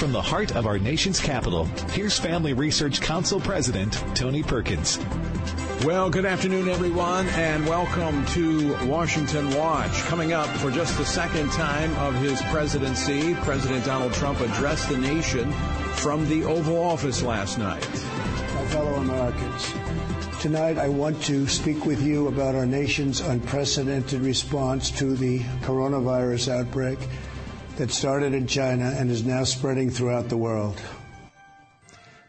From the heart of our nation's capital, here's Family Research Council President Tony Perkins. Well, good afternoon, everyone, and welcome to Washington Watch. Coming up for just the second time of his presidency, President Donald Trump addressed the nation from the Oval Office last night. My fellow Americans, tonight I want to speak with you about our nation's unprecedented response to the coronavirus outbreak that started in China and is now spreading throughout the world.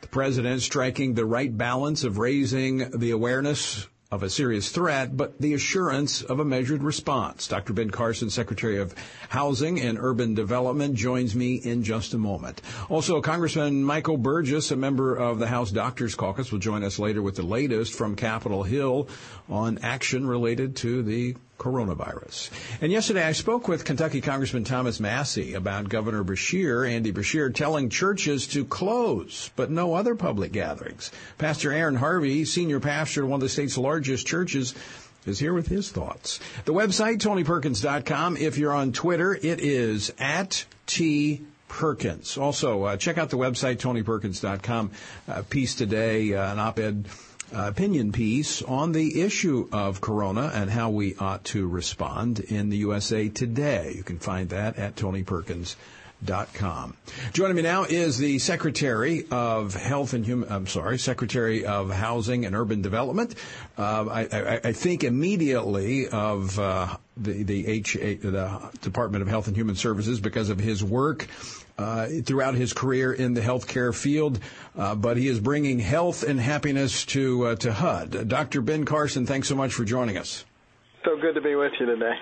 The president striking the right balance of raising the awareness of a serious threat, but the assurance of a measured response. Dr. Ben Carson, Secretary of Housing and Urban Development, joins me in just a moment. Also, Congressman Michael Burgess, a member of the House Doctors Caucus, will join us later with the latest from Capitol Hill on action related to the coronavirus. And yesterday I spoke with Kentucky Congressman Thomas Massie about Governor Beshear, Andy Beshear, telling churches to close, but no other public gatherings. Pastor Aaron Harvey, senior pastor of one of the state's largest churches, is here with his thoughts. The website, TonyPerkins.com. If you're on Twitter, it is at T Perkins. Also, uh, check out the website, TonyPerkins.com. Uh, piece today, uh, an op-ed opinion piece on the issue of corona and how we ought to respond in the USA Today. You can find that at tonyperkins.com. Joining me now is the Secretary of Health and Human, I'm sorry, Secretary of Housing and Urban Development. Uh, I, I, I, think immediately of uh, the the, H, the Department of Health and Human Services because of his work uh, throughout his career in the healthcare field, uh, but he is bringing health and happiness to uh, to HUD. Dr. Ben Carson, thanks so much for joining us. So good to be with you today.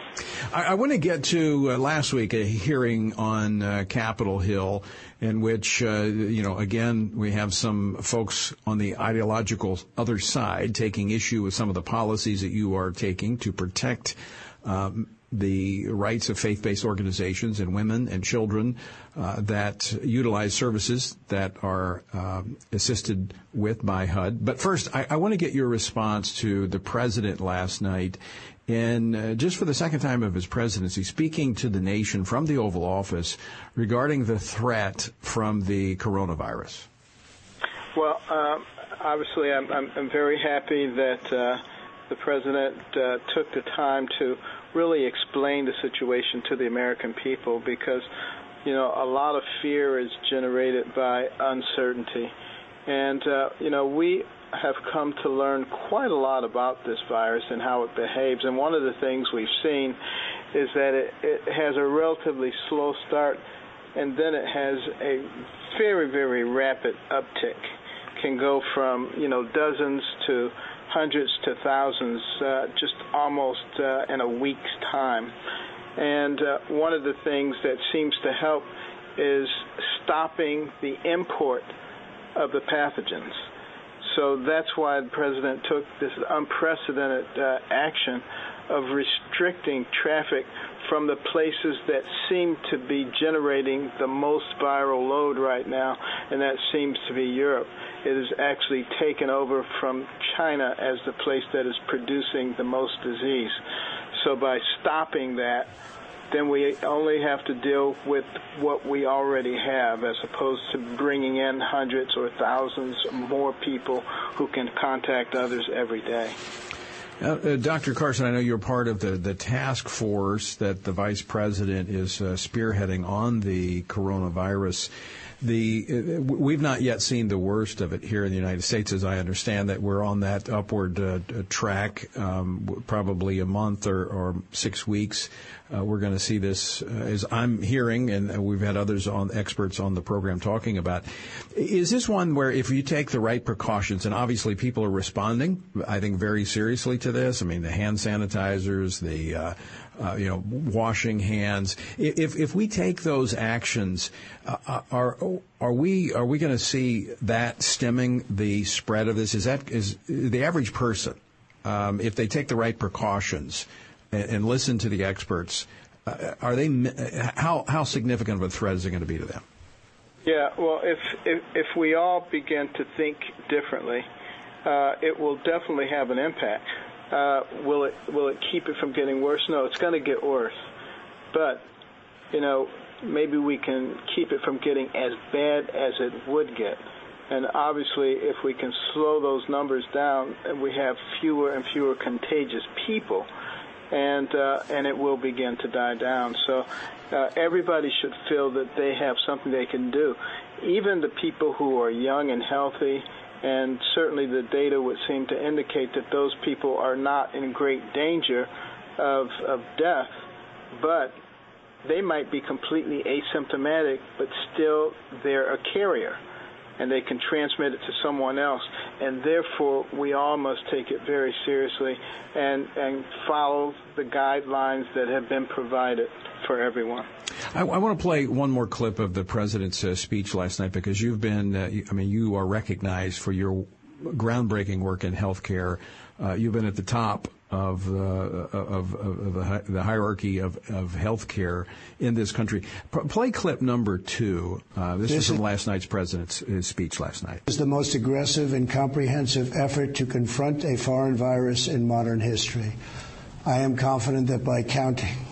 I, I want to get to uh, last week a hearing on uh, Capitol Hill, in which uh, you know again we have some folks on the ideological other side taking issue with some of the policies that you are taking to protect. Um, the rights of faith-based organizations and women and children uh, that utilize services that are uh, assisted with by HUD. But first, I, I want to get your response to the president last night in uh, just for the second time of his presidency, speaking to the nation from the Oval Office regarding the threat from the coronavirus. Well, um, obviously, I'm, I'm, I'm, very happy that uh, the president uh, took the time to really explain the situation to the American people because, you know, a lot of fear is generated by uncertainty. And, uh, you know, we have come to learn quite a lot about this virus and how it behaves. And one of the things we've seen is that it, it has a relatively slow start and then it has a very, very rapid uptick. Can go from, you know, dozens to hundreds to thousands uh, just almost uh, in a week's time. And uh, one of the things that seems to help is stopping the import of the pathogens. So that's why the president took this unprecedented uh, action of restricting traffic from the places that seem to be generating the most viral load right now, and that seems to be Europe it is actually taken over from China as the place that is producing the most disease. So by stopping that, then we only have to deal with what we already have as opposed to bringing in hundreds or thousands more people who can contact others every day. Uh, uh, Dr. Carson, I know you're part of the, the task force that the vice president is uh, spearheading on the coronavirus the uh, we've not yet seen the worst of it here in the United States, as I understand that we're on that upward uh, track, um, probably a month or, or six weeks. Uh, we're going to see this, uh, as I'm hearing, and we've had others on experts on the program talking about. Is this one where if you take the right precautions, and obviously people are responding, I think very seriously to this. I mean, the hand sanitizers, the uh, you know, washing hands. If if we take those actions, uh, uh are are we are we going to see that stemming the spread of this? Is that is the average person, um, if they take the right precautions and, and listen to the experts, uh, are they how how significant of a threat is it going to be to them? Yeah, well, if if, if we all begin to think differently, uh, it will definitely have an impact. Uh, will it will it keep it from getting worse? No, it's going to get worse. But you know, maybe we can keep it from getting as bad as it would get. And obviously, if we can slow those numbers down, we have fewer and fewer contagious people, and uh, and it will begin to die down. So uh, everybody should feel that they have something they can do. Even the people who are young and healthy, and certainly the data would seem to indicate that those people are not in great danger of of death, but they might be completely asymptomatic, but still they're a carrier and they can transmit it to someone else. And therefore, we all must take it very seriously and, and follow the guidelines that have been provided for everyone. I, I want to play one more clip of the president's uh, speech last night because you've been, uh, I mean, you are recognized for your groundbreaking work in healthcare. Uh, you've been at the top of, uh, of, of, of the, hierarchy of, of healthcare in this country. P- play clip number two. Uh, this, this is from last night's president's speech last night. Is the most aggressive and comprehensive effort to confront a foreign virus in modern history. I am confident that by counting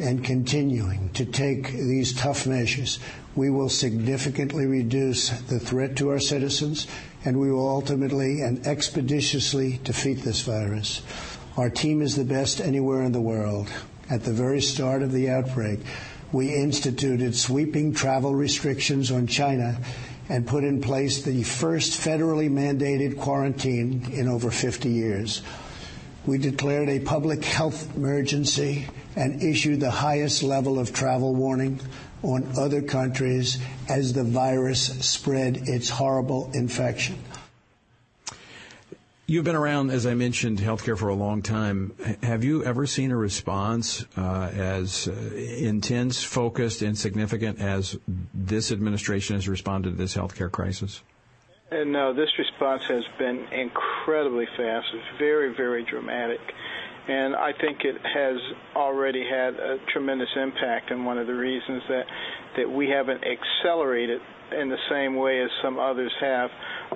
and continuing to take these tough measures, we will significantly reduce the threat to our citizens and we will ultimately and expeditiously defeat this virus. Our team is the best anywhere in the world. At the very start of the outbreak, we instituted sweeping travel restrictions on China and put in place the first federally mandated quarantine in over 50 years. We declared a public health emergency and issued the highest level of travel warning on other countries as the virus spread its horrible infection. You've been around, as I mentioned, healthcare for a long time. Have you ever seen a response uh, as uh, intense, focused, and significant as this administration has responded to this healthcare crisis? No, this response has been incredibly fast, very, very dramatic. And I think it has already had a tremendous impact, and one of the reasons that, that we haven't accelerated in the same way as some others have.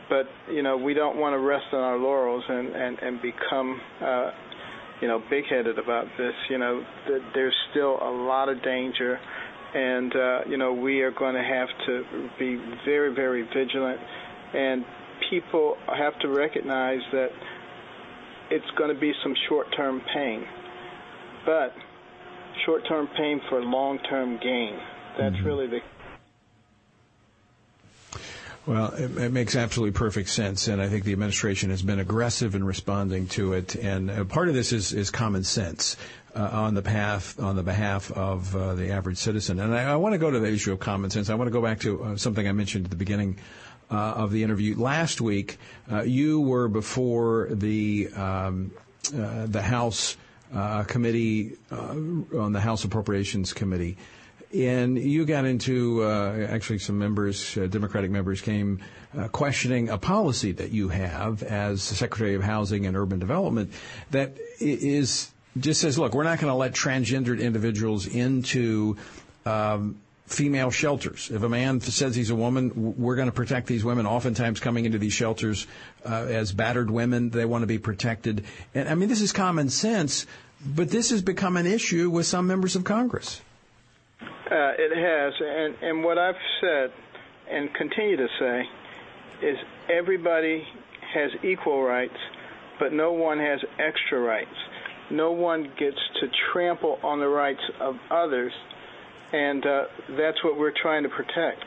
But you know, we don't want to rest on our laurels and and and become. Uh, you know, big-headed about this. You know, th- there's still a lot of danger, and uh, you know, we are going to have to be very, very vigilant. And people have to recognize that it's going to be some short-term pain, but short-term pain for long-term gain. That's mm-hmm. really the well, it, it, makes absolutely perfect sense, and I think the administration has been aggressive in responding to it. And uh, part of this is, is common sense uh, on the path on the behalf of uh, the average citizen. And I, I want to go to the issue of common sense. I want to go back to uh, something I mentioned at the beginning. Uh, of the interview last week, uh, you were before the um, the House committee on the House Appropriations Committee, and you got into uh, actually some members, uh, Democratic members, came uh, questioning a policy that you have as Secretary of Housing and Urban Development that is just says, look, we're not going to let transgendered individuals into. Um, female shelters. If a man says he's a woman, we're going to protect these women. Oftentimes, coming into these shelters uh, as battered women, they want to be protected. And I mean, this is common sense, but this has become an issue with some members of Congress. Uh, it has, and and what I've said and continue to say is everybody has equal rights, but no one has extra rights. No one gets to trample on the rights of others, and uh, that's what we're trying to protect.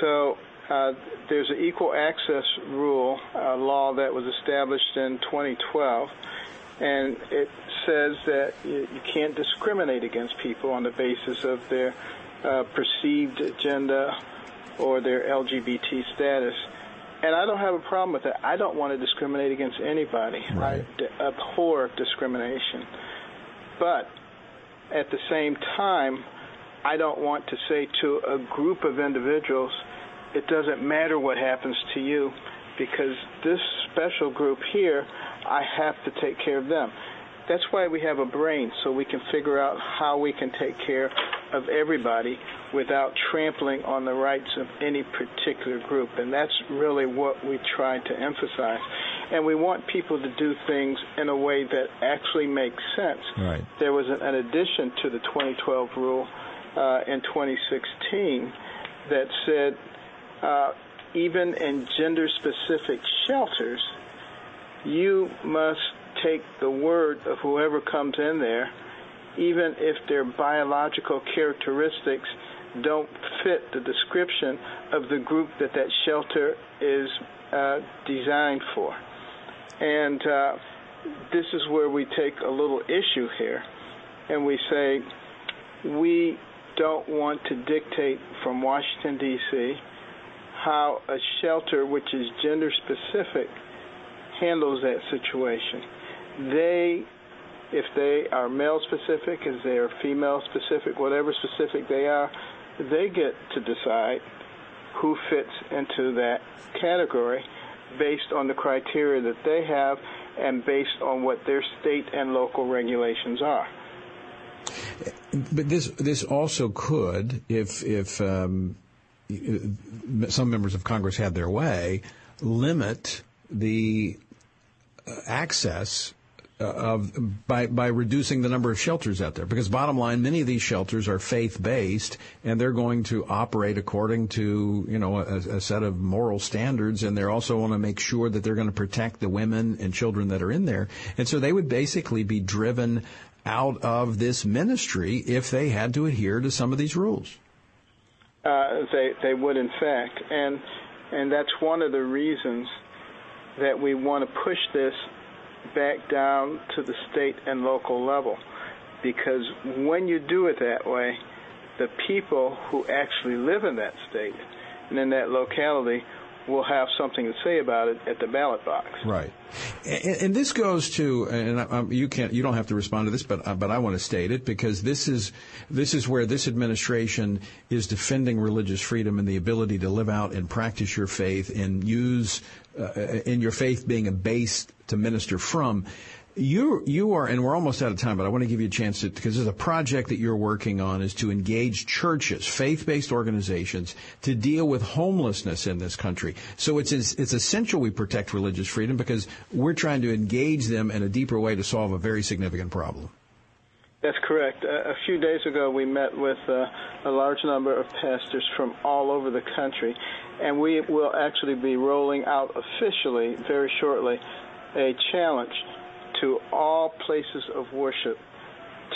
So uh, there's an equal access rule uh, law that was established in 2012, and it says that you, you can't discriminate against people on the basis of their uh, perceived agenda or their LGBT status. And I don't have a problem with that. I don't want to discriminate against anybody. Right. I d- abhor discrimination. But at the same time, I don't want to say to a group of individuals, it doesn't matter what happens to you because this special group here, I have to take care of them. That's why we have a brain, so we can figure out how we can take care of everybody without trampling on the rights of any particular group. And that's really what we try to emphasize. And we want people to do things in a way that actually makes sense. Right. There was an, an addition to the 2012 rule uh, in 2016 that said uh, even in gender specific shelters, you must take the word of whoever comes in there, even if their biological characteristics don't fit the description of the group that that shelter is uh, designed for. And uh, this is where we take a little issue here and we say we don't want to dictate from Washington, D.C., how a shelter which is gender specific handles that situation. They, if they are male specific, if they are female specific, whatever specific they are, they get to decide who fits into that category based on the criteria that they have and based on what their state and local regulations are. But this this also could, if if um, some members of Congress had their way, limit the uh, access uh, of by by reducing the number of shelters out there. Because bottom line many of these shelters are faith based and they're going to operate according to you know a, a set of moral standards and they also want to make sure that they're going to protect the women and children that are in there. And so they would basically be driven out of this ministry if they had to adhere to some of these rules. Uh, they they would in fact. And and that's one of the reasons that we want to push this back down to the state and local level. Because when you do it that way, the people who actually live in that state and in that locality will have something to say about it at the ballot box. Right, and, and this goes to, and I, you can't, you don't have to respond to this, but uh, but I want to state it because this is this is where this administration is defending religious freedom and the ability to live out and practice your faith and use Uh, in your faith being a base to minister from. You you are, and we're almost out of time, but I want to give you a chance to because there's a project that you're working on is to engage churches, faith-based organizations, to deal with homelessness in this country. So it's it's essential we protect religious freedom because we're trying to engage them in a deeper way to solve a very significant problem. That's correct. A few days ago, we met with uh, a large number of pastors from all over the country, and we will actually be rolling out officially very shortly a challenge to all places of worship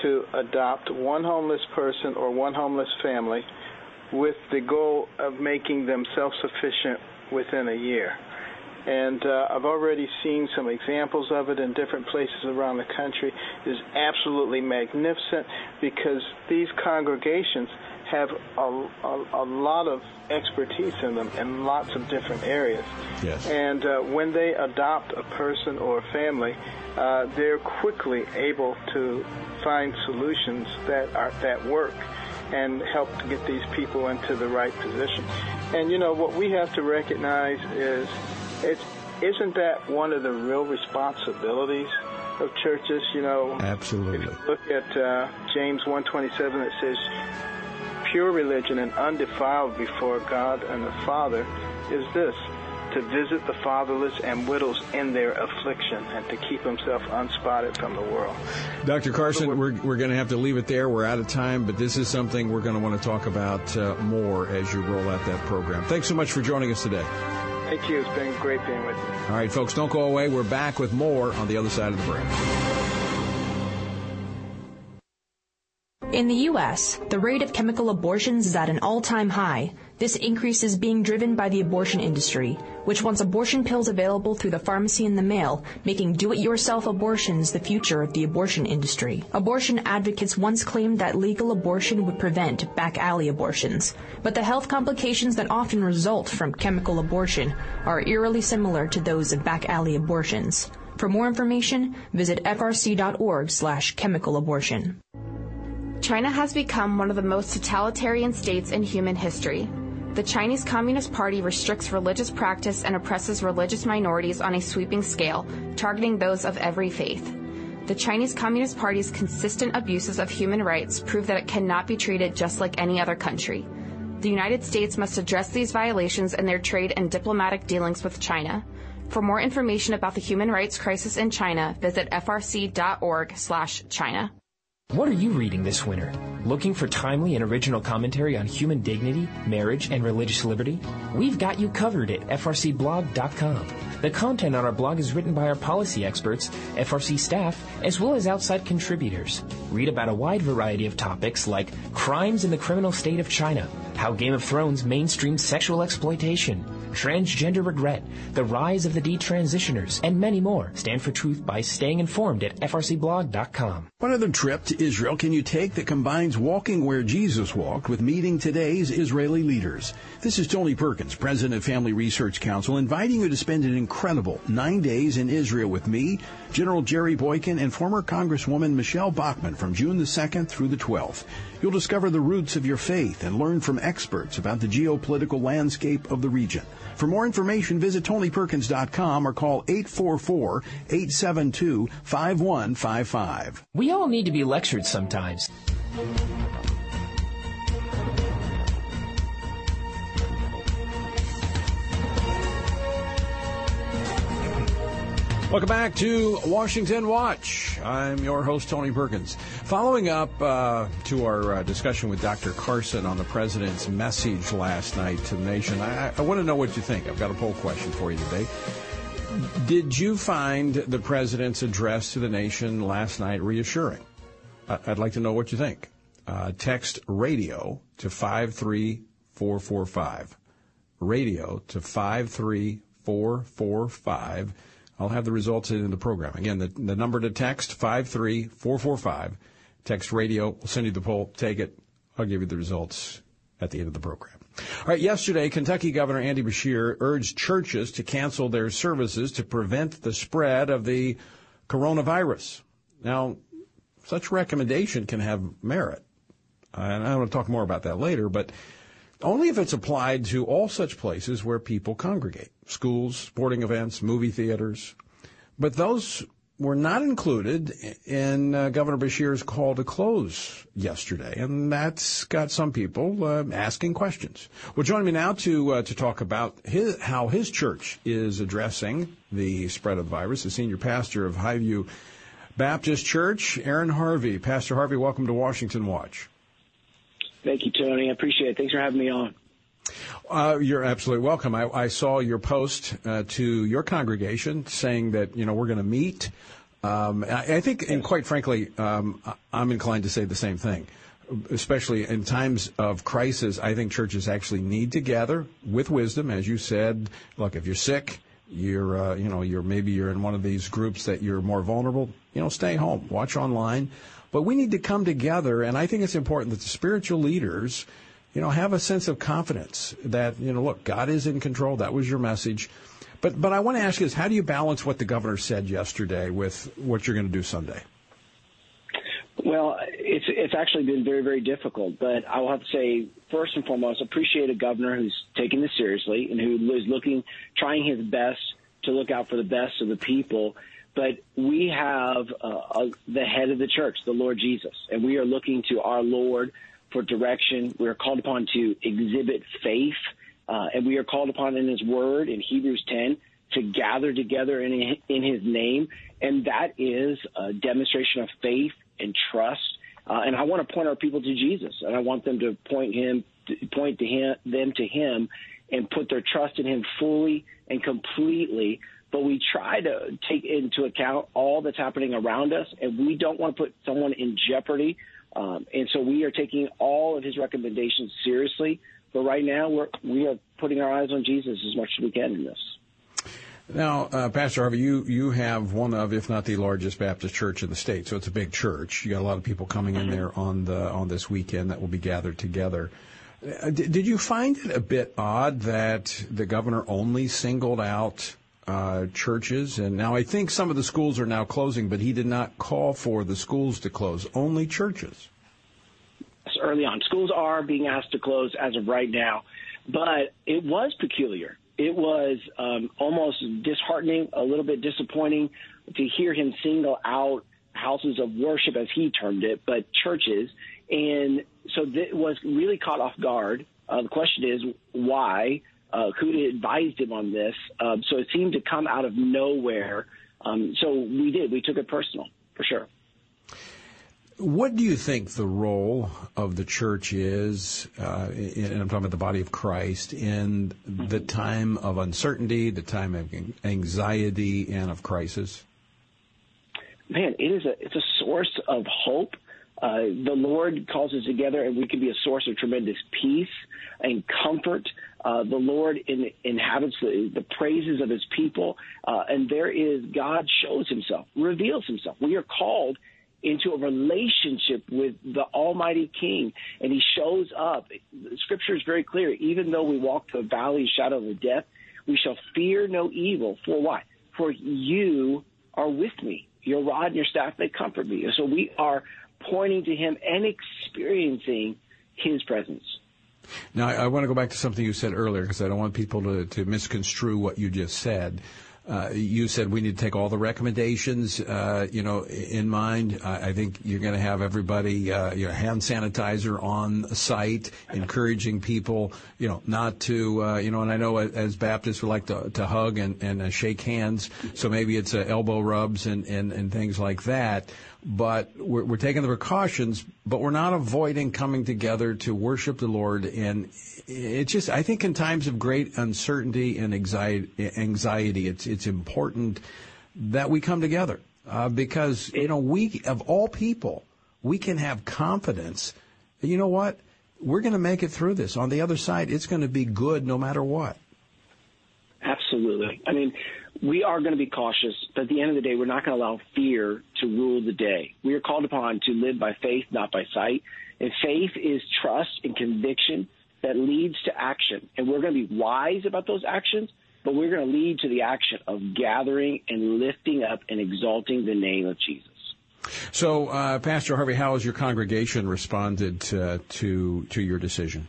to adopt one homeless person or one homeless family with the goal of making them self sufficient within a year. And uh, I've already seen some examples of it in different places around the country. It is absolutely magnificent because these congregations have a, a, a, lot of expertise in them in lots of different areas. Yes. And uh, when they adopt a person or a family, uh, they're quickly able to find solutions that are that work and help to get these people into the right position. And you know what we have to recognize is it's isn't that one of the real responsibilities of churches? You know, absolutely. look at uh, James 1:27, it says pure religion and undefiled before God and the Father is this to visit the fatherless and widows in their affliction and to keep himself unspotted from the world. Dr. Carson, we're, we're going to have to leave it there. We're out of time, but this is something we're going to want to talk about uh, more as you roll out that program. Thanks so much for joining us today. Thank you. It's been great being with you. All right, folks, don't go away. We're back with more on the other side of the break. In the U.S., the rate of chemical abortions is at an all-time high. This increase is being driven by the abortion industry, which wants abortion pills available through the pharmacy in the mail, making do-it-yourself abortions the future of the abortion industry. Abortion advocates once claimed that legal abortion would prevent back alley abortions, but the health complications that often result from chemical abortion are eerily similar to those of back alley abortions. For more information, visit frc.org slash chemical abortion. China has become one of the most totalitarian states in human history. The Chinese Communist Party restricts religious practice and oppresses religious minorities on a sweeping scale, targeting those of every faith. The Chinese Communist Party's consistent abuses of human rights prove that it cannot be treated just like any other country. The United States must address these violations in their trade and diplomatic dealings with China. For more information about the human rights crisis in China, visit frc.org/china. What are you reading this winter? Looking for timely and original commentary on human dignity, marriage, and religious liberty? We've got you covered at frcblog.com. The content on our blog is written by our policy experts, FRC staff, as well as outside contributors. Read about a wide variety of topics like crimes in the criminal state of China, how Game of Thrones mainstreamed sexual exploitation, transgender regret, the rise of the detransitioners, and many more. Stand for truth by staying informed at frcblog.com. What other trip to Israel can you take that combines walking where Jesus walked with meeting today's Israeli leaders? This is Tony Perkins, President of Family Research Council, inviting you to spend an incredible nine days in Israel with me, General Jerry Boykin, and former Congresswoman Michele Bachmann from June the 2nd through the 12th. You'll discover the roots of your faith and learn from experts about the geopolitical landscape of the region. For more information, visit TonyPerkins.com or call 844-872-5155. We all need to be lectured sometimes. Welcome back to Washington Watch. I'm your host, Tony Perkins. Following up uh, to our uh, discussion with Dr. Carson on the president's message last night to the nation, I, I want to know what you think. I've got a poll question for you today. Did you find the president's address to the nation last night reassuring? I'd like to know what you think. Uh, text radio to 53445. Radio to 53445 I'll have the results in the program. Again, the, the number to text, 53445. Text radio. We'll send you the poll. Take it. I'll give you the results at the end of the program. All right, yesterday, Kentucky Governor Andy Beshear urged churches to cancel their services to prevent the spread of the coronavirus. Now, such recommendation can have merit. And I want to talk more about that later, but only if it's applied to all such places where people congregate schools, sporting events, movie theaters. But those were not included in uh, Governor Beshear's call to close yesterday, and that's got some people uh, asking questions. Well, join me now to uh, to talk about his, how his church is addressing the spread of the virus. The senior pastor of Highview Baptist Church, Aaron Harvey. Pastor Harvey, welcome to Washington Watch. Thank you, Tony. I appreciate it. Thanks for having me on. Uh, you're absolutely welcome. I, I saw your post uh, to your congregation saying that you know we're going to meet. Um, I, I, think, and quite frankly, um, I'm inclined to say the same thing. Especially in times of crisis, I think churches actually need to gather with wisdom, as you said. Look, if you're sick, you're uh, you know you're maybe you're in one of these groups that you're more vulnerable. You know, stay home, watch online. But we need to come together, and I think it's important that the spiritual leaders you know, have a sense of confidence that, you know, look, God is in control. That was your message. But, but I want to ask you this, how do you balance what the governor said yesterday with what you're going to do Sunday? Well, it's it's actually been very very difficult, but I will have to say first and foremost, appreciate a governor who's taking this seriously and who is looking, trying his best to look out for the best of the people. But we have uh, the head of the church, the Lord Jesus, and we are looking to our Lord for direction. We are called upon to exhibit faith, uh, and we are called upon in His Word in Hebrews 10 to gather together in in His name, and that is a demonstration of faith and trust. Uh, and I want to point our people to Jesus, and I want them to point him, point to him, them to Him, and put their trust in Him fully and completely. But we try to take into account all that's happening around us, and we don't want to put someone in jeopardy um, and so we are taking all of his recommendations seriously. But right now, we're, we are putting our eyes on Jesus as much as we can in this. Now, uh, Pastor Harvey, you, you have one of, if not the largest Baptist church in the state, so it's a big church. You got a lot of people coming in there on the on this weekend that will be gathered together. Uh, did, did you find it a bit odd that the governor only singled out uh, churches. And now I think some of the schools are now closing, but he did not call for the schools to close, only churches. Early on, schools are being asked to close as of right now, but it was peculiar. It was um, almost disheartening, a little bit disappointing to hear him single out houses of worship, as he termed it, but churches. And so it was really caught off guard. Uh, the question is why? Uh, who advised him on this. Um, so it seemed to come out of nowhere. Um, so we did. We took it personal, for sure. what do you think the role of the church is, uh, in, and I'm talking about the body of Christ, in the time of uncertainty, the time of anxiety, and of crisis? Man, it is a it's a source of hope. Uh, the Lord calls us together, and we can be a source of tremendous peace and comfort. Uh, the Lord in, inhabits the, the, praises of His people, uh, and there is God shows Himself, reveals Himself. We are called into a relationship with the Almighty King, and He shows up. Scripture is very clear. Even though we walk through the valley of shadow of death, we shall fear no evil. For why? For you are with me. Your rod and your staff they comfort me. So we are pointing to Him and experiencing His presence. Now, I, I want to go back to something you said earlier because I don't want people to, to misconstrue what you just said. Uh, you said we need to take all the recommendations, uh, you know, in mind. I, I think you're going to have everybody, uh, you know, hand sanitizer on site, encouraging people, you know, not to, uh, you know, and I know as Baptists we like to, to hug and, and uh, shake hands, so maybe it's uh, elbow rubs and, and, and things like that but we're, we're, taking the precautions, but we're not avoiding coming together to worship the Lord. And it's just, I think, in times of great uncertainty and anxiety, anxiety it's it's important that we come together uh, because you know we of all people we can have confidence. You know what? We're going to make it through this. On the other side, it's going to be good no matter what. Absolutely. I mean, we are going to be cautious, but at the end of the day, we're not going to allow fear to rule the day. We are called upon to live by faith, not by sight. And faith is trust and conviction that leads to action. And we're going to be wise about those actions, but we're going to lead to the action of gathering and lifting up and exalting the name of Jesus. So, uh, Pastor Harvey, how has your congregation responded to, to, to your decision?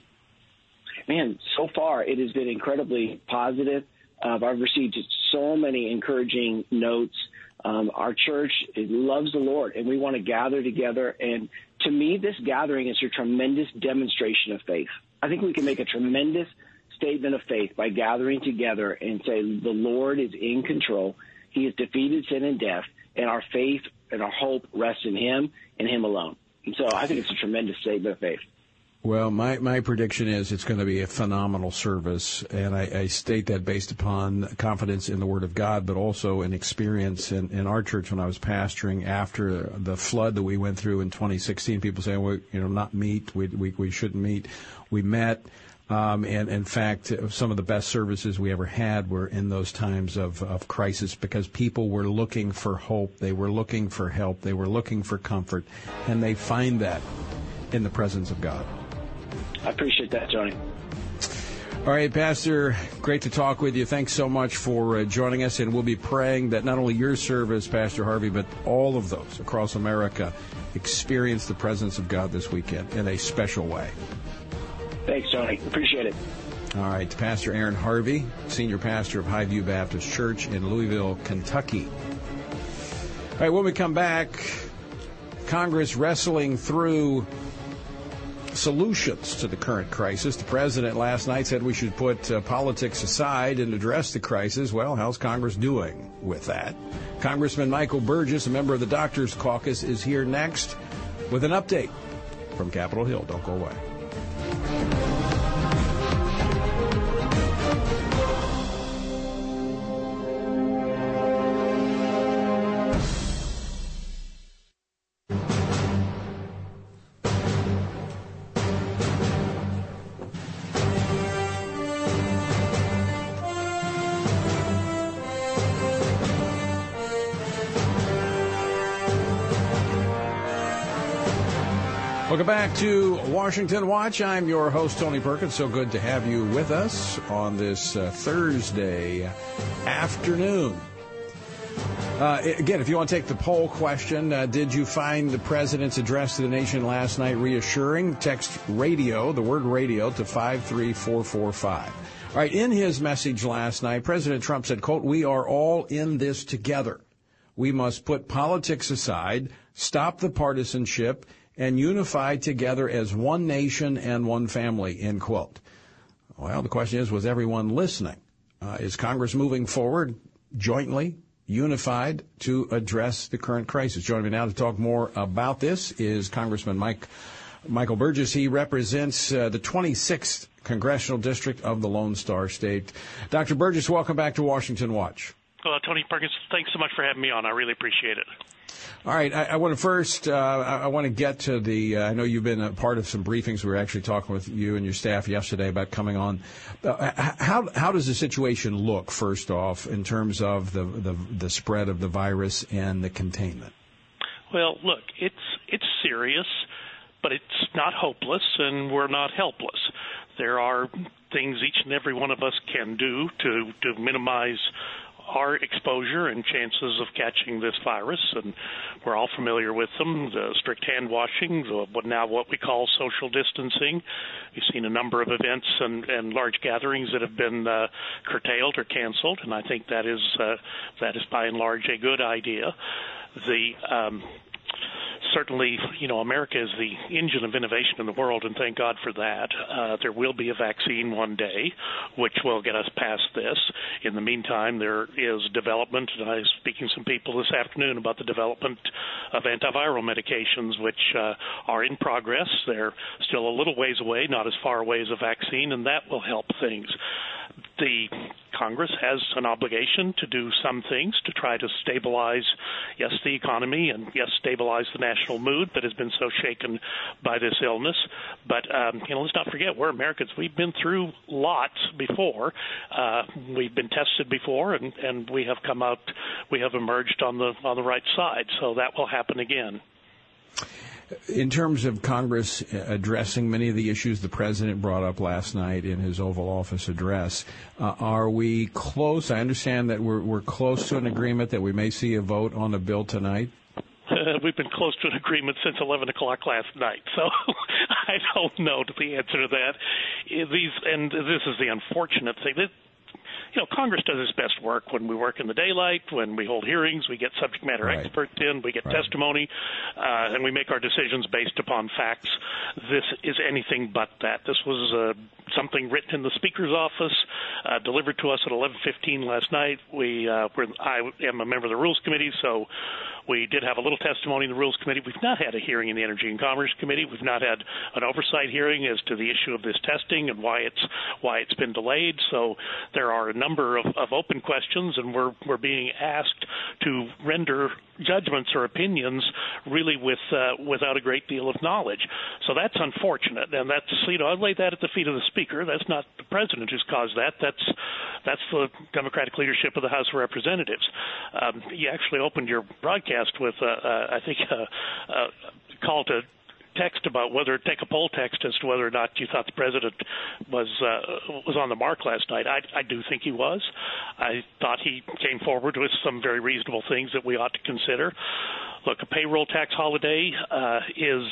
Man, so far it has been incredibly positive. Uh, I've received so many encouraging notes. Um, our church loves the Lord, and we want to gather together. And to me, this gathering is a tremendous demonstration of faith. I think we can make a tremendous statement of faith by gathering together and say, the Lord is in control. He has defeated sin and death, and our faith and our hope rests in Him and Him alone. And so I think it's a tremendous statement of faith. Well, my, my prediction is it's going to be a phenomenal service, and I, I, state that based upon confidence in the Word of God, but also an experience in, in our church when I was pastoring after the flood that we went through in 2016. People saying, well, you know, not meet, we, we, we shouldn't meet. We met, um, and in fact, some of the best services we ever had were in those times of, of crisis because people were looking for hope, they were looking for help, they were looking for comfort, and they find that in the presence of God. I appreciate that, Tony. All right, Pastor, great to talk with you. Thanks so much for uh, joining us, and we'll be praying that not only your service, Pastor Harvey, but all of those across America experience the presence of God this weekend in a special way. Thanks, Tony. Appreciate it. All right, Pastor Aaron Harvey, Senior Pastor of Highview Baptist Church in Louisville, Kentucky. All right, when we come back, Congress wrestling through solutions to the current crisis. The president last night said we should put uh, politics aside and address the crisis. Well, how's Congress doing with that? Congressman Michael Burgess, a member of the Doctors Caucus, is here next with an update from Capitol Hill. Don't go away. Back to Washington Watch. I'm your host, Tony Perkins. So good to have you with us on this uh, Thursday afternoon. Uh, again, if you want to take the poll question, uh, did you find the president's address to the nation last night reassuring? Text radio, the word radio, to 53445. All right, in his message last night, President Trump said, quote, we are all in this together. We must put politics aside, stop the partisanship, and unify together as one nation and one family, end quote. Well, the question is, was everyone listening? Uh, is Congress moving forward jointly unified to address the current crisis. Joining me now to talk more about this is Congressman Mike Michael Burgess. He represents uh, the 26th congressional district of the Lone Star State. Dr. Burgess, welcome back to Washington Watch. Well, Tony Perkins, thanks so much for having me on. I really appreciate it. All right, I, I want to first. Uh, I, I, want to get to the. Uh, I know you've been a part of some briefings. We were actually talking with you and your staff yesterday about coming on. Uh, how how does the situation look? First off, in terms of the, the the spread of the virus and the containment. Well, look, it's it's serious, but it's not hopeless, and we're not helpless. There are things each and every one of us can do to to minimize our exposure and chances of catching this virus, and we're all familiar with them: the strict hand washing, the what now what we call social distancing. We've seen a number of events and, and large gatherings that have been uh, curtailed or canceled, and I think that is uh, that is by and large a good idea. The um, certainly, you know, America is the engine of innovation in the world, and thank God for that. Uh, there will be a vaccine one day, which will get us past this. In the meantime, there is development, and I was speaking to some people this afternoon about the development of antiviral medications, which uh, are in progress. They're still a little ways away, not as far away as a vaccine, and that will help things the Congress has an obligation to do some things to try to stabilize, yes, the economy and yes, stabilize the national mood that has been so shaken by this illness. But um, you know, let's not forget we're Americans. We've been through lots before. Uh, we've been tested before, and and we have come out, we have emerged on the on the right side. So that will happen again. In terms of Congress addressing many of the issues the president brought up last night in his Oval Office address, uh, are we close? I understand that we're, we're close to an agreement that we may see a vote on the bill tonight. Uh, we've been close to an agreement since 11 o'clock last night, so I don't know the answer to that. These and this is the unfortunate thing. That you know, Congress does its best work when we work in the daylight, when we hold hearings, we get subject matter right. experts in, we get right. testimony, uh, and we make our decisions based upon facts. This is anything but that. This was uh, something written in the Speaker's office, uh, delivered to us at 11:15 last night. We, uh, I am a member of the Rules Committee, so we did have a little testimony in the Rules Committee. We've not had a hearing in the Energy and Commerce Committee. We've not had an oversight hearing as to the issue of this testing and why it's why it's been delayed. So there are a number of, of open questions, and we're we're being asked to render judgments or opinions really with uh, without a great deal of knowledge. So that's unfortunate, and that's you know I lay that at the feet of the Speaker. That's not the President who's caused that. That's that's the Democratic leadership of the House of Representatives. Um, you actually opened your broadcast with uh, uh, I think a, a call to text about whether take a poll text as to whether or not you thought the president was uh, was on the mark last night. I, I do think he was. I thought he came forward with some very reasonable things that we ought to consider. Look, a payroll tax holiday uh, is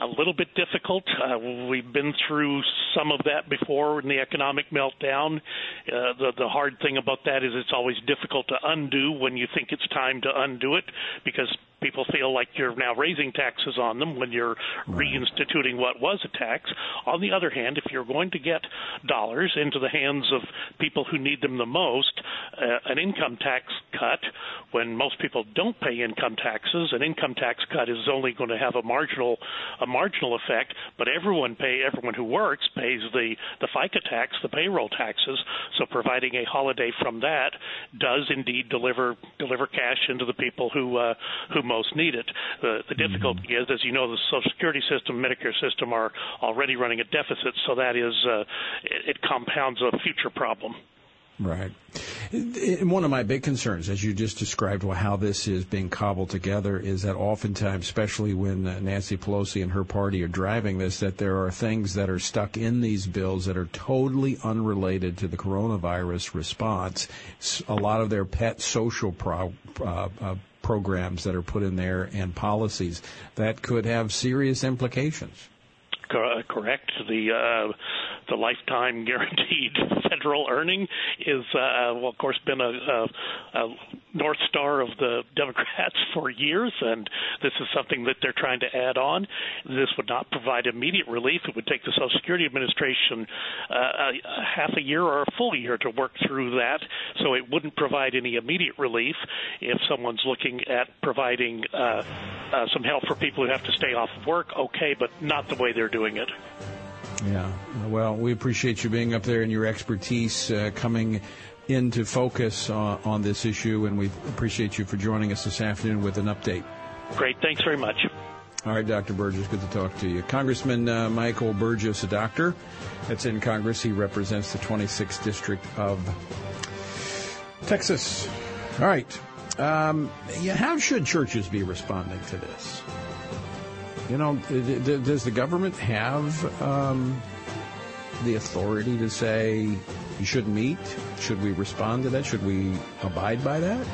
a little bit difficult. Uh, we've been through some of that before in the economic meltdown. Uh, the the hard thing about that is it's always difficult to undo when you think it's time to undo it because people feel like you're now raising taxes on them when you're right. reinstituting what was a tax. On the other hand, if you're going to get dollars into the hands of people who need them the most, uh, an income tax cut, when most people don't pay income taxes, an income tax cut is only going to have a marginal a marginal effect, but everyone pay everyone who works pays the the FICA tax, the payroll taxes. So providing a holiday from that does indeed deliver deliver cash into the people who uh, who most need it. The, the mm-hmm. difficulty mm-hmm. is, as you know, the Social Security system, Medicare system are already running a deficit, so that is uh, it, it compounds a future problem. Right. And one of my big concerns, as you just described, how this is being cobbled together, is that oftentimes, especially when uh, Nancy Pelosi and her party are driving this, that there are things that are stuck in these bills that are totally unrelated to the coronavirus response. A lot of their pet social pro, uh, uh, programs that are put in there and policies that could have serious implications. Correct. The uh, the lifetime guaranteed federal earning is, uh, well, of course, been a, a, a north star of the Democrats for years, and this is something that they're trying to add on. This would not provide immediate relief. It would take the Social Security Administration uh, a, a half a year or a full year to work through that, so it wouldn't provide any immediate relief if someone's looking at providing uh, uh, some help for people who have to stay off of work. Okay, but not the way they're doing it. Yeah. Well, we appreciate you being up there and your expertise uh, coming into focus on, on this issue, and we appreciate you for joining us this afternoon with an update. Great. Thanks very much. All right, Dr. Burgess, good to talk to you. Congressman uh, Michael Burgess, a doctor that's in Congress. He represents the 26th District of Texas. All right. Um, yeah, how should churches be responding to this? You know, does the government have um, the authority to say you shouldn't meet? Should we respond to that? Should we abide by that?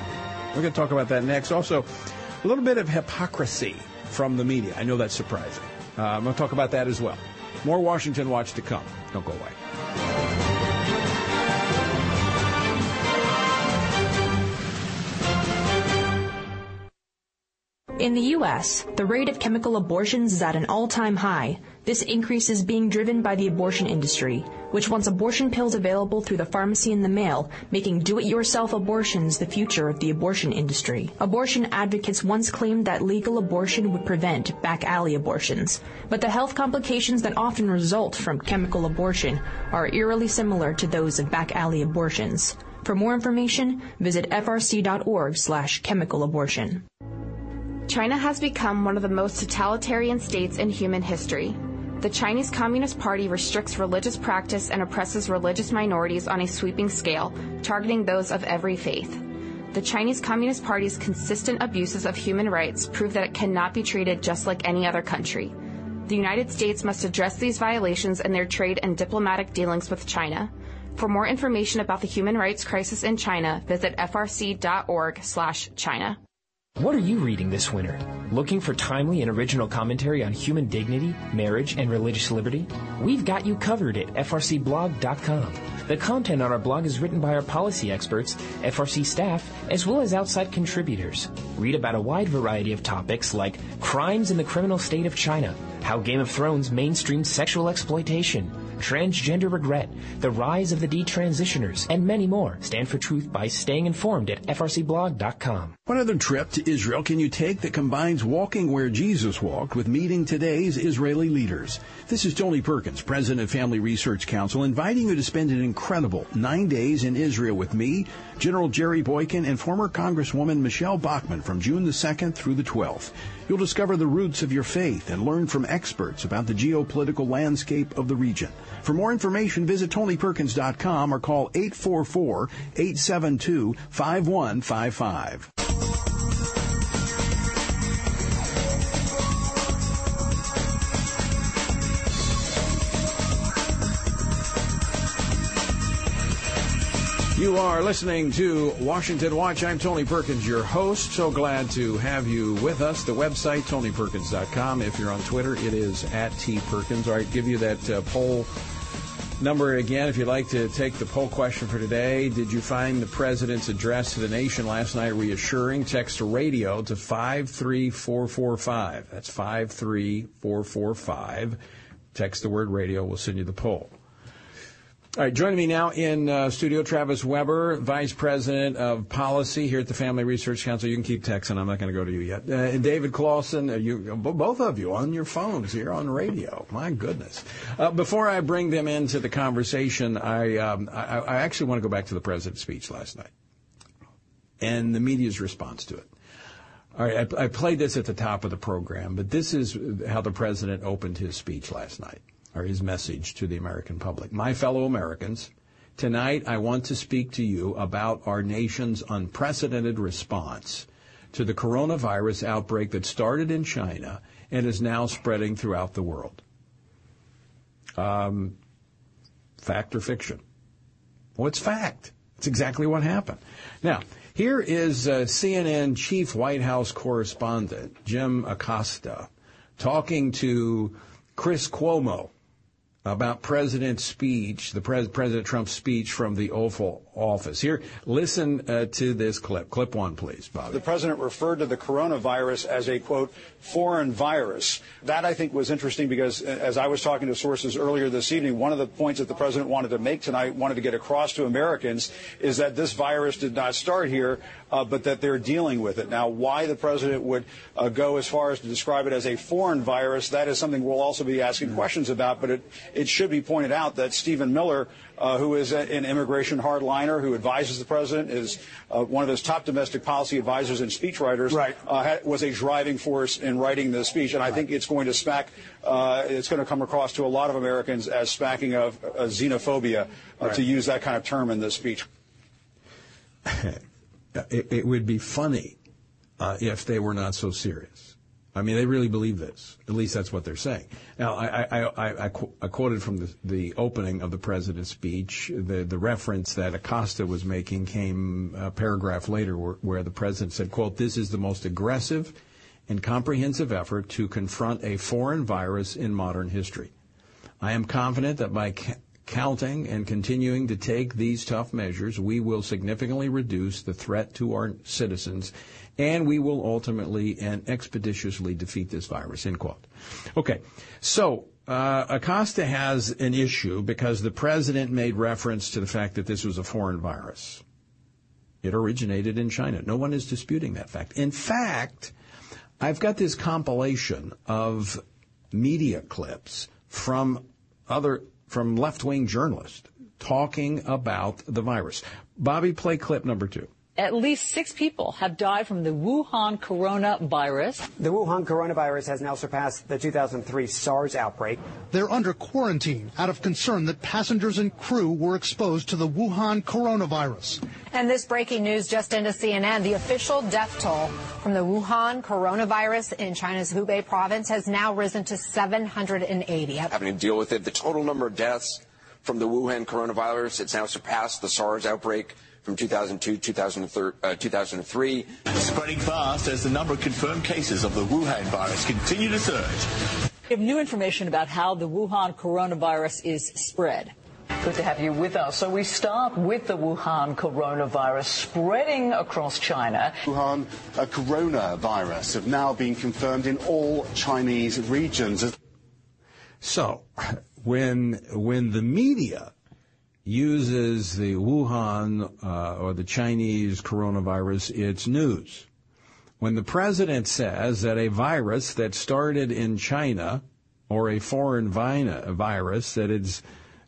We're going to talk about that next. Also, a little bit of hypocrisy from the media. I know that's surprising. Uh, I'm going to talk about that as well. More Washington Watch to come. Don't go away. In the U.S., the rate of chemical abortions is at an all-time high. This increase is being driven by the abortion industry, which wants abortion pills available through the pharmacy in the mail, making do-it-yourself abortions the future of the abortion industry. Abortion advocates once claimed that legal abortion would prevent back alley abortions, but the health complications that often result from chemical abortion are eerily similar to those of back alley abortions. For more information, visit frc.org slash chemical abortion. China has become one of the most totalitarian states in human history. The Chinese Communist Party restricts religious practice and oppresses religious minorities on a sweeping scale, targeting those of every faith. The Chinese Communist Party's consistent abuses of human rights prove that it cannot be treated just like any other country. The United States must address these violations in their trade and diplomatic dealings with China. For more information about the human rights crisis in China, visit frc.org/china. What are you reading this winter? Looking for timely and original commentary on human dignity, marriage, and religious liberty? We've got you covered at frcblog.com. The content on our blog is written by our policy experts, FRC staff, as well as outside contributors. Read about a wide variety of topics like crimes in the criminal state of China, how Game of Thrones mainstreamed sexual exploitation, transgender regret, the rise of the detransitioners, and many more. Stand for truth by staying informed at frcblog.com. What other trip to Israel can you take that combines walking where Jesus walked with meeting today's Israeli leaders? This is Tony Perkins, President of Family Research Council, inviting you to spend an incredible nine days in Israel with me, General Jerry Boykin, and former Congresswoman Michele Bachmann from June the 2nd through the 12th. You'll discover the roots of your faith and learn from experts about the geopolitical landscape of the region. For more information, visit TonyPerkins.com or call 844-872-5155. You are listening to Washington Watch. I'm Tony Perkins, your host. So glad to have you with us. The website, TonyPerkins.com. If you're on Twitter, it is at T Perkins. All right, give you that uh, poll number again if you'd like to take the poll question for today. Did you find the president's address to the nation last night reassuring? Text to radio to 53445. That's 53445. Text the word radio. We'll send you the poll. All right, joining me now in uh, studio, Travis Weber, Vice President of Policy here at the Family Research Council. You can keep texting. I'm not going to go to you yet. Uh, and David Closson, uh, you, both of you on your phones here on radio. My goodness. Uh, before I bring them into the conversation, I, um, I, I actually want to go back to the president's speech last night and the media's response to it. All right, I, I played this at the top of the program, but this is how the president opened his speech last night or his message to the American public. My fellow Americans, tonight I want to speak to you about our nation's unprecedented response to the coronavirus outbreak that started in China and is now spreading throughout the world. Um, fact or fiction? Well, it's fact. It's exactly what happened. Now, here is uh, CNN chief White House correspondent Jim Acosta talking to Chris Cuomo about President's speech, the pres- President Trump's speech from the Oval Office. Here, listen uh, to this clip. Clip one, please, Bob. The president referred to the coronavirus as a quote foreign virus. That I think was interesting because, uh, as I was talking to sources earlier this evening, one of the points that the president wanted to make tonight, wanted to get across to Americans, is that this virus did not start here, uh, but that they're dealing with it. Now, why the president would uh, go as far as to describe it as a foreign virus, that is something we'll also be asking questions about. But it, it should be pointed out that Stephen Miller, uh, who is an immigration hardliner who advises the president, is uh, one of his top domestic policy advisors and speechwriters, right. uh, was a driving force in writing the speech. And I right. think it's going to smack, uh, it's going to come across to a lot of Americans as smacking of uh, xenophobia, uh, right. to use that kind of term in this speech. it, it would be funny if they were not so serious. I mean, they really believe this. At least that's what they're saying. Now, I, I, I, I, qu- I quoted from the, the, opening of the president's speech. The, the reference that Acosta was making came a paragraph later where, where the president said, quote, this is the most aggressive and comprehensive effort to confront a foreign virus in modern history. I am confident that by counting and continuing to take these tough measures, we will significantly reduce the threat to our citizens and we will ultimately and expeditiously defeat this virus, end quote. Okay, so uh, Acosta has an issue because the president made reference to the fact that this was a foreign virus. It originated in China. No one is disputing that fact. In fact, I've got this compilation of media clips from other from left-wing journalists talking about the virus. Bobby, play clip number two. At least six people have died from the Wuhan coronavirus. The Wuhan coronavirus has now surpassed the 2003 SARS outbreak. They're under quarantine out of concern that passengers and crew were exposed to the Wuhan coronavirus. And this breaking news just into CNN. The official death toll from the Wuhan coronavirus in China's Hubei province has now risen to 780. Having to deal with it, the total number of deaths from the Wuhan coronavirus, it's now surpassed the SARS outbreak from 2002, 2003. Uh, Spreading fast as the number of confirmed cases of the Wuhan virus continue to surge. We have new information about how the Wuhan coronavirus is spread. Good to have you with us. So we start with the Wuhan coronavirus spreading across China. Wuhan a coronavirus have now been confirmed in all Chinese regions. So, when when the media uses the Wuhan uh, or the Chinese coronavirus, it's news. When the president says that a virus that started in China or a foreign virus that is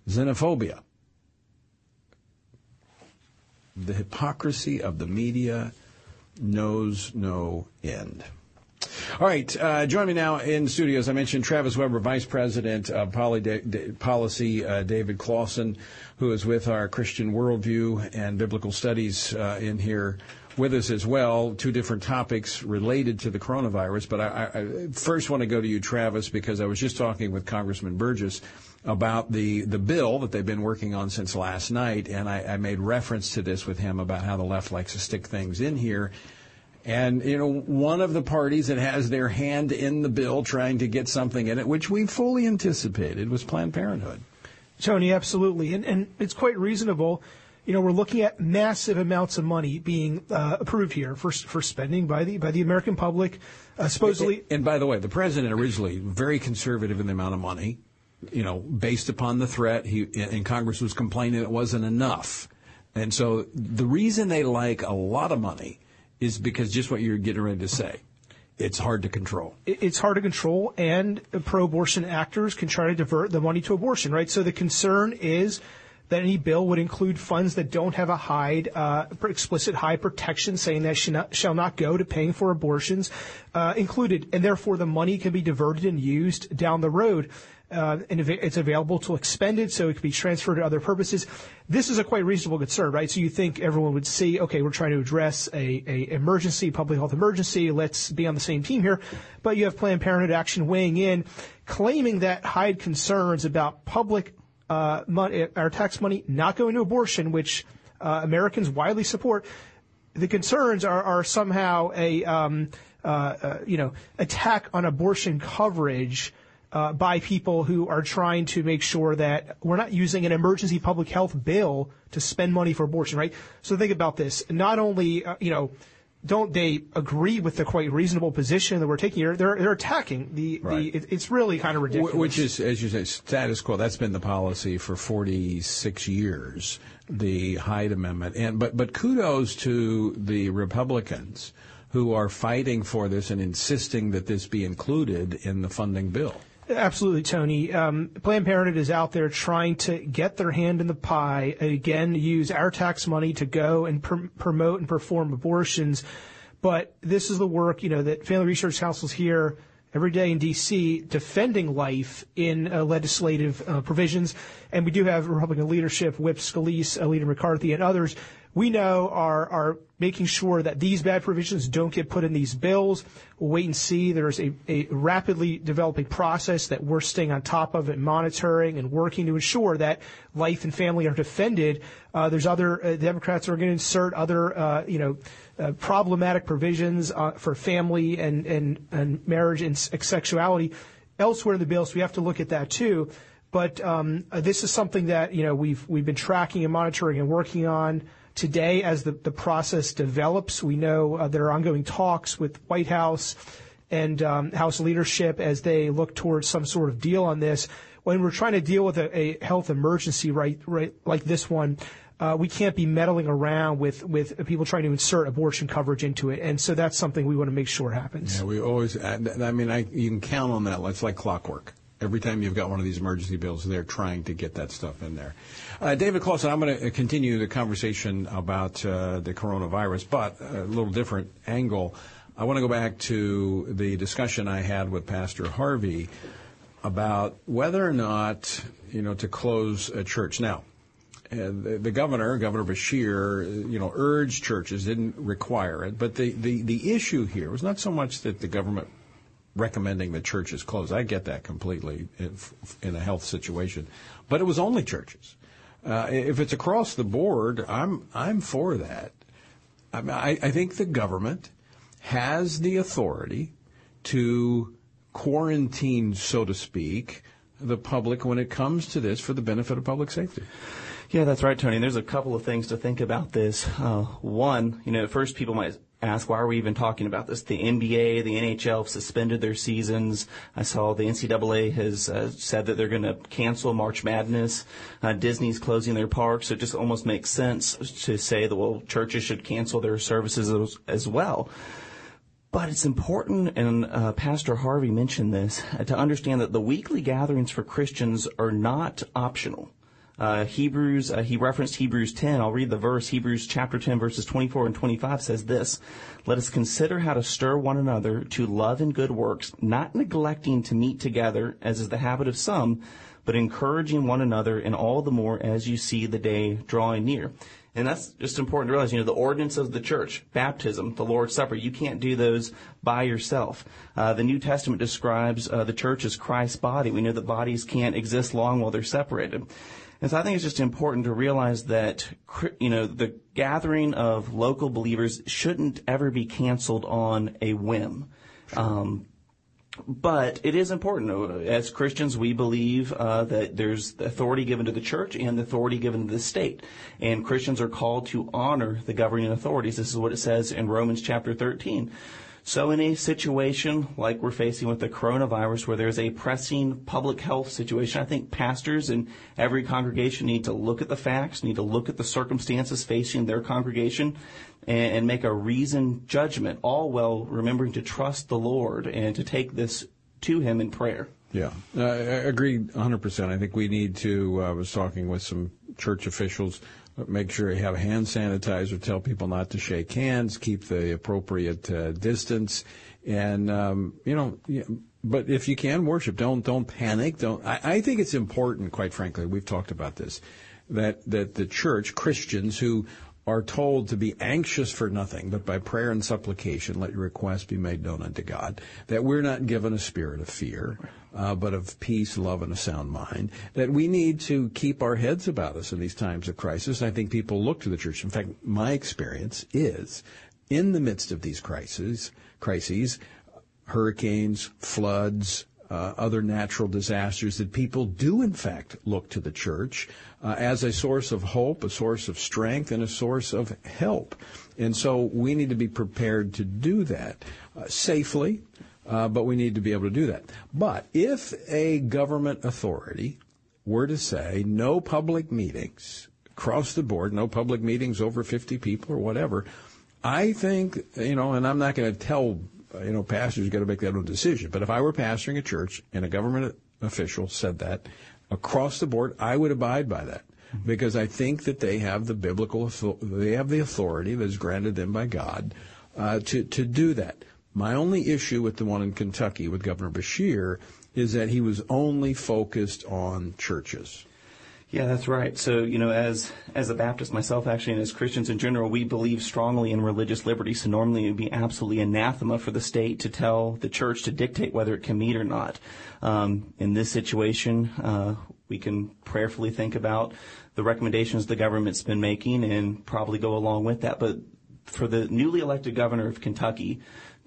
xenophobia, the hypocrisy of the media knows no end. All right, uh, join me now in studio. As I mentioned, Travis Weber, Vice President of Policy, uh, David Closson, who is with our Christian Worldview and Biblical Studies uh, in here with us as well. Two different topics related to the coronavirus. But I, I first want to go to you, Travis, because I was just talking with Congressman Burgess about the, the bill that they've been working on since last night, and I, I made reference to this with him about how the left likes to stick things in here. And, you know, one of the parties that has their hand in the bill trying to get something in it, which we fully anticipated, was Planned Parenthood. Tony, absolutely. And, and it's quite reasonable. You know, we're looking at massive amounts of money being uh, approved here for, for spending by the, by the American public. Uh, supposedly. And, and by the way, the president originally very conservative in the amount of money, you know, based upon the threat. He, and Congress was complaining it wasn't enough. And so the reason they like a lot of money is because just what you're getting ready to say. It's hard to control. It's hard to control, and pro-abortion actors can try to divert the money to abortion, right? So the concern is that any bill would include funds that don't have a Hyde, uh, explicit Hyde protection saying that shall not, shall not go to paying for abortions uh, included, and therefore the money can be diverted and used down the road uh, and it's available to expend it, so it can be transferred to other purposes. This is a quite reasonable concern, right? So you think everyone would see, okay, we're trying to address a, a emergency, public health emergency. Let's be on the same team here. But you have Planned Parenthood Action weighing in, claiming that Hyde concerns about public uh, money, our tax money not going to abortion, which uh, Americans widely support. The concerns are, are somehow a um, uh, uh you know attack on abortion coverage uh, by people who are trying to make sure that we're not using an emergency public health bill to spend money for abortion, right? So think about this. Not only, uh, you know, don't they agree with the quite reasonable position that we're taking here? They're they're attacking the, Right. the it, it's really kind of ridiculous. Which is, as you say, status quo. That's been the policy for 46 years, the Hyde Amendment. And but but kudos to the Republicans who are fighting for this and insisting that this be included in the funding bill. Absolutely, Tony. Um, Planned Parenthood is out there trying to get their hand in the pie, again, use our tax money to go and pr- promote and perform abortions. But this is the work, you know, that Family Research Council's here every day in D.C. defending life in uh, legislative uh, provisions. And we do have Republican leadership, Whip Scalise, uh, Leader McCarthy, and others we know are are making sure that these bad provisions don't get put in these bills. We'll wait and see. There's a, a rapidly developing process that we're staying on top of and monitoring and working to ensure that life and family are defended. Uh, there's other uh, Democrats are going to insert other uh, you know uh, problematic provisions uh, for family and and and marriage and sexuality elsewhere in the bill. So we have to look at that too. But um, this is something that you know we've we've been tracking and monitoring and working on today as the, the process develops. We know uh, there are ongoing talks with White House and um, House leadership as they look towards some sort of deal on this. When we're trying to deal with a, a health emergency right, right like this one, uh, we can't be meddling around with, with people trying to insert abortion coverage into it. And so that's something we want to make sure happens. Yeah, we always. I I mean, I, you can count on that. It's like clockwork. Every time you've got one of these emergency bills, they're trying to get that stuff in there. Uh, David Closson, I'm going to continue the conversation about uh, the coronavirus, but a little different angle. I want to go back to the discussion I had with Pastor Harvey about whether or not, you know, to close a church. Now, uh, the, the governor, Governor Beshear, you know, urged churches, didn't require it. But the, the, the issue here was not so much that the government recommending that churches close. I get that completely in, a health situation, but it was only churches. Uh, if it's across the board, I'm I'm for that. I, mean, I, I think the government has the authority to quarantine, so to speak, the public when it comes to this for the benefit of public safety. Yeah, that's right, Tony. There's a couple of things to think about this. Uh, one, you know, at first people might ask, why are we even talking about this? The NBA, the NHL have suspended their seasons. I saw the NCAA has uh, said that they're going to cancel March Madness. Uh, Disney's closing their parks. So it just almost makes sense to say that, well, churches should cancel their services as, as well. But it's important, and uh, Pastor Harvey mentioned this, to understand that the weekly gatherings for Christians are not optional. Uh, Hebrews, uh, he referenced Hebrews 10. I'll read the verse. Hebrews chapter 10 verses 24 and 25 says this, Let us consider how to stir one another to love and good works, not neglecting to meet together, as is the habit of some, but encouraging one another and all the more as you see the day drawing near. And that's just important to realize, you know, the ordinance of the church, baptism, the Lord's Supper, you can't do those by yourself. Uh, the New Testament describes uh, the church as Christ's body. We know that bodies can't exist long while they're separated. And so I think it's just important to realize that, you know, the gathering of local believers shouldn't ever be canceled on a whim. Um, but it is important. As Christians, we believe uh, that there's authority given to the church and authority given to the state. And Christians are called to honor the governing authorities. This is what it says in Romans chapter 13. So in a situation like we're facing with the coronavirus where there's a pressing public health situation, I think pastors in every congregation need to look at the facts, need to look at the circumstances facing their congregation and, and make a reasoned judgment, all while remembering to trust the Lord and to take this to Him in prayer. Yeah, I agree 100%. I think we need to, uh, I was talking with some church officials, make sure you have hand sanitizer, tell people not to shake hands, keep the appropriate uh, distance, and, um, you know, but if you can worship, don't, don't panic. Don't, I, I think it's important, quite frankly, we've talked about this, that, that the church, Christians who are told to be anxious for nothing, but by prayer and supplication let your requests be made known unto God. That we're not given a spirit of fear, uh, but of peace, love, and a sound mind. That we need to keep our heads about us in these times of crisis. I think people look to the church. In fact, my experience is in the midst of these crises, crises, hurricanes, floods, uh, other natural disasters, that people do in fact look to the church uh, as a source of hope, a source of strength, and a source of help. And so we need to be prepared to do that uh, safely, uh, but we need to be able to do that. But if a government authority were to say no public meetings across the board, no public meetings over 50 people or whatever, I think, you know, and I'm not going to tell, you know, pastors got to make their own decision, but if I were pastoring a church and a government official said that across the board, I would abide by that because I think that they have the biblical, they have the authority that is granted them by God uh, to to do that. My only issue with the one in Kentucky with Governor Beshear is that he was only focused on churches. Yeah, that's right. So, you know, as as a Baptist myself, actually, and as Christians in general, we believe strongly in religious liberty. So normally it would be absolutely anathema for the state to tell the church to dictate whether it can meet or not. Um, in this situation, uh, we can prayerfully think about the recommendations the government's been making and probably go along with that. But for the newly elected governor of Kentucky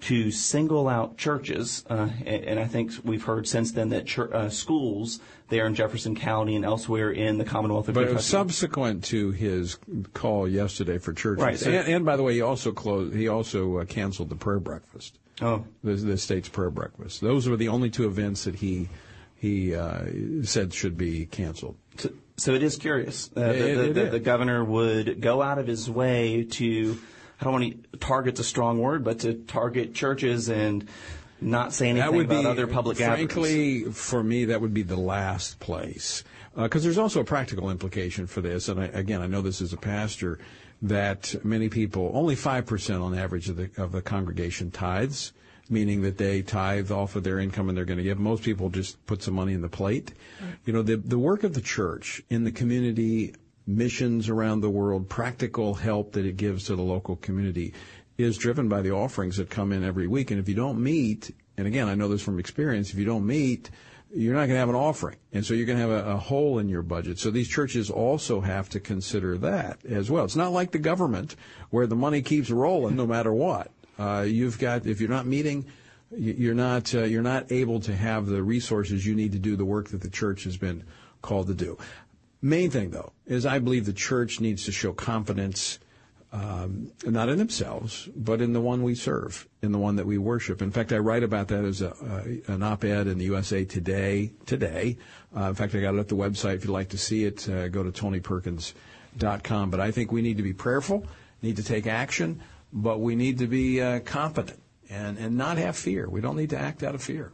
to single out churches, uh, and, and, I think we've heard since then that uh, schools there in Jefferson County and elsewhere in the Commonwealth of but Kentucky. subsequent to his call yesterday for churches, right, so, and, and, by the way, he also closed. He also uh, canceled the prayer breakfast. Oh, the, the, state's prayer breakfast. Those were the only two events that he he uh, said should be canceled. So, so it is curious. Uh, the, the, the, governor would go out of his way to, I don't want to target's a strong word, but to target churches and not say anything that would about be, other public areas. Frankly, gatherings. for me, that would be the last place. Because uh, there's also a practical implication for this. And I, again, I know this as a pastor that many people, only 5% on average of the, of the congregation tithes meaning that they tithe off of their income and they're going to give. Most people just put some money in the plate. Right. You know, the, the work of the church in the community, missions around the world, practical help that it gives to the local community is driven by the offerings that come in every week. And if you don't meet, and again, I know this from experience, if you don't meet, you're not going to have an offering. And so you're going to have a, a, hole in your budget. So these churches also have to consider that as well. It's not like the government where the money keeps rolling no matter what. Uh, you've got if you're not meeting, you're not uh, you're not able to have the resources you need to do the work that the church has been called to do. Main thing though is I believe the church needs to show confidence. Um, not in themselves, but in the one we serve, in the one that we worship. In fact, I write about that as a, uh, an op-ed in the USA Today today. Uh, in fact, I got it at the website. If you'd like to see it, uh, go to tonyperkins.com. But I think we need to be prayerful, need to take action but we need to be uh, confident and, and not have fear. We don't need to act out of fear.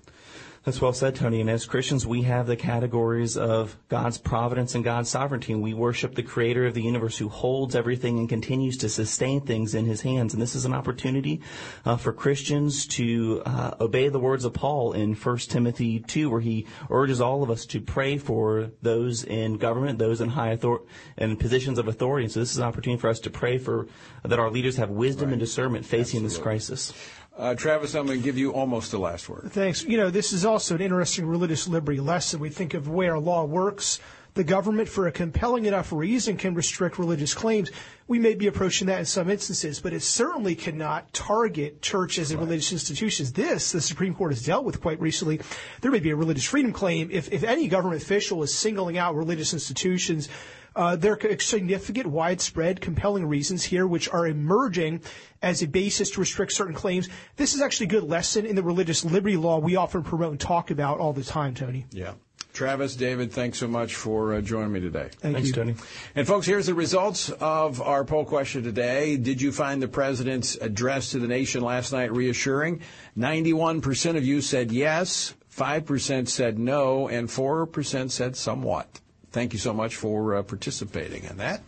That's well said, Tony. And as Christians, we have the categories of God's providence and God's sovereignty. And we worship the creator of the universe who holds everything and continues to sustain things in his hands. And this is an opportunity uh, for Christians to uh, obey the words of Paul in 1 Timothy 2, where he urges all of us to pray for those in government, those in high authority, and positions of authority. And so this is an opportunity for us to pray for that our leaders have wisdom right. and discernment facing Absolutely. this crisis. Uh, Travis, I'm going to give you almost the last word. Thanks. You know, this is also an interesting religious liberty lesson. We think of the way our law works. The government, for a compelling enough reason, can restrict religious claims. We may be approaching that in some instances, but it certainly cannot target churches and right. religious institutions. This, the Supreme Court has dealt with quite recently. There may be a religious freedom claim if, if any government official is singling out religious institutions uh, there are significant, widespread, compelling reasons here which are emerging as a basis to restrict certain claims. This is actually a good lesson in the religious liberty law we often promote and talk about all the time, Tony. Yeah. Travis, David, thanks so much for uh, joining me today. Thank thanks, you. Tony. And folks, here's the results of our poll question today. Did you find the president's address to the nation last night reassuring? 91% of you said yes, 5% said no, and 4% said somewhat. Thank you so much for uh, participating in that.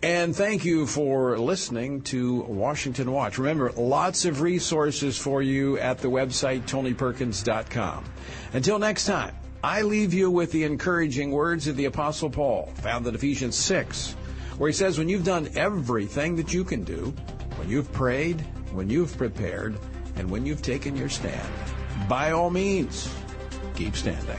And thank you for listening to Washington Watch. Remember, lots of resources for you at the website, tonyperkins.com. Until next time, I leave you with the encouraging words of the Apostle Paul, found in Ephesians 6, where he says, When you've done everything that you can do, when you've prayed, when you've prepared, and when you've taken your stand, by all means, keep standing.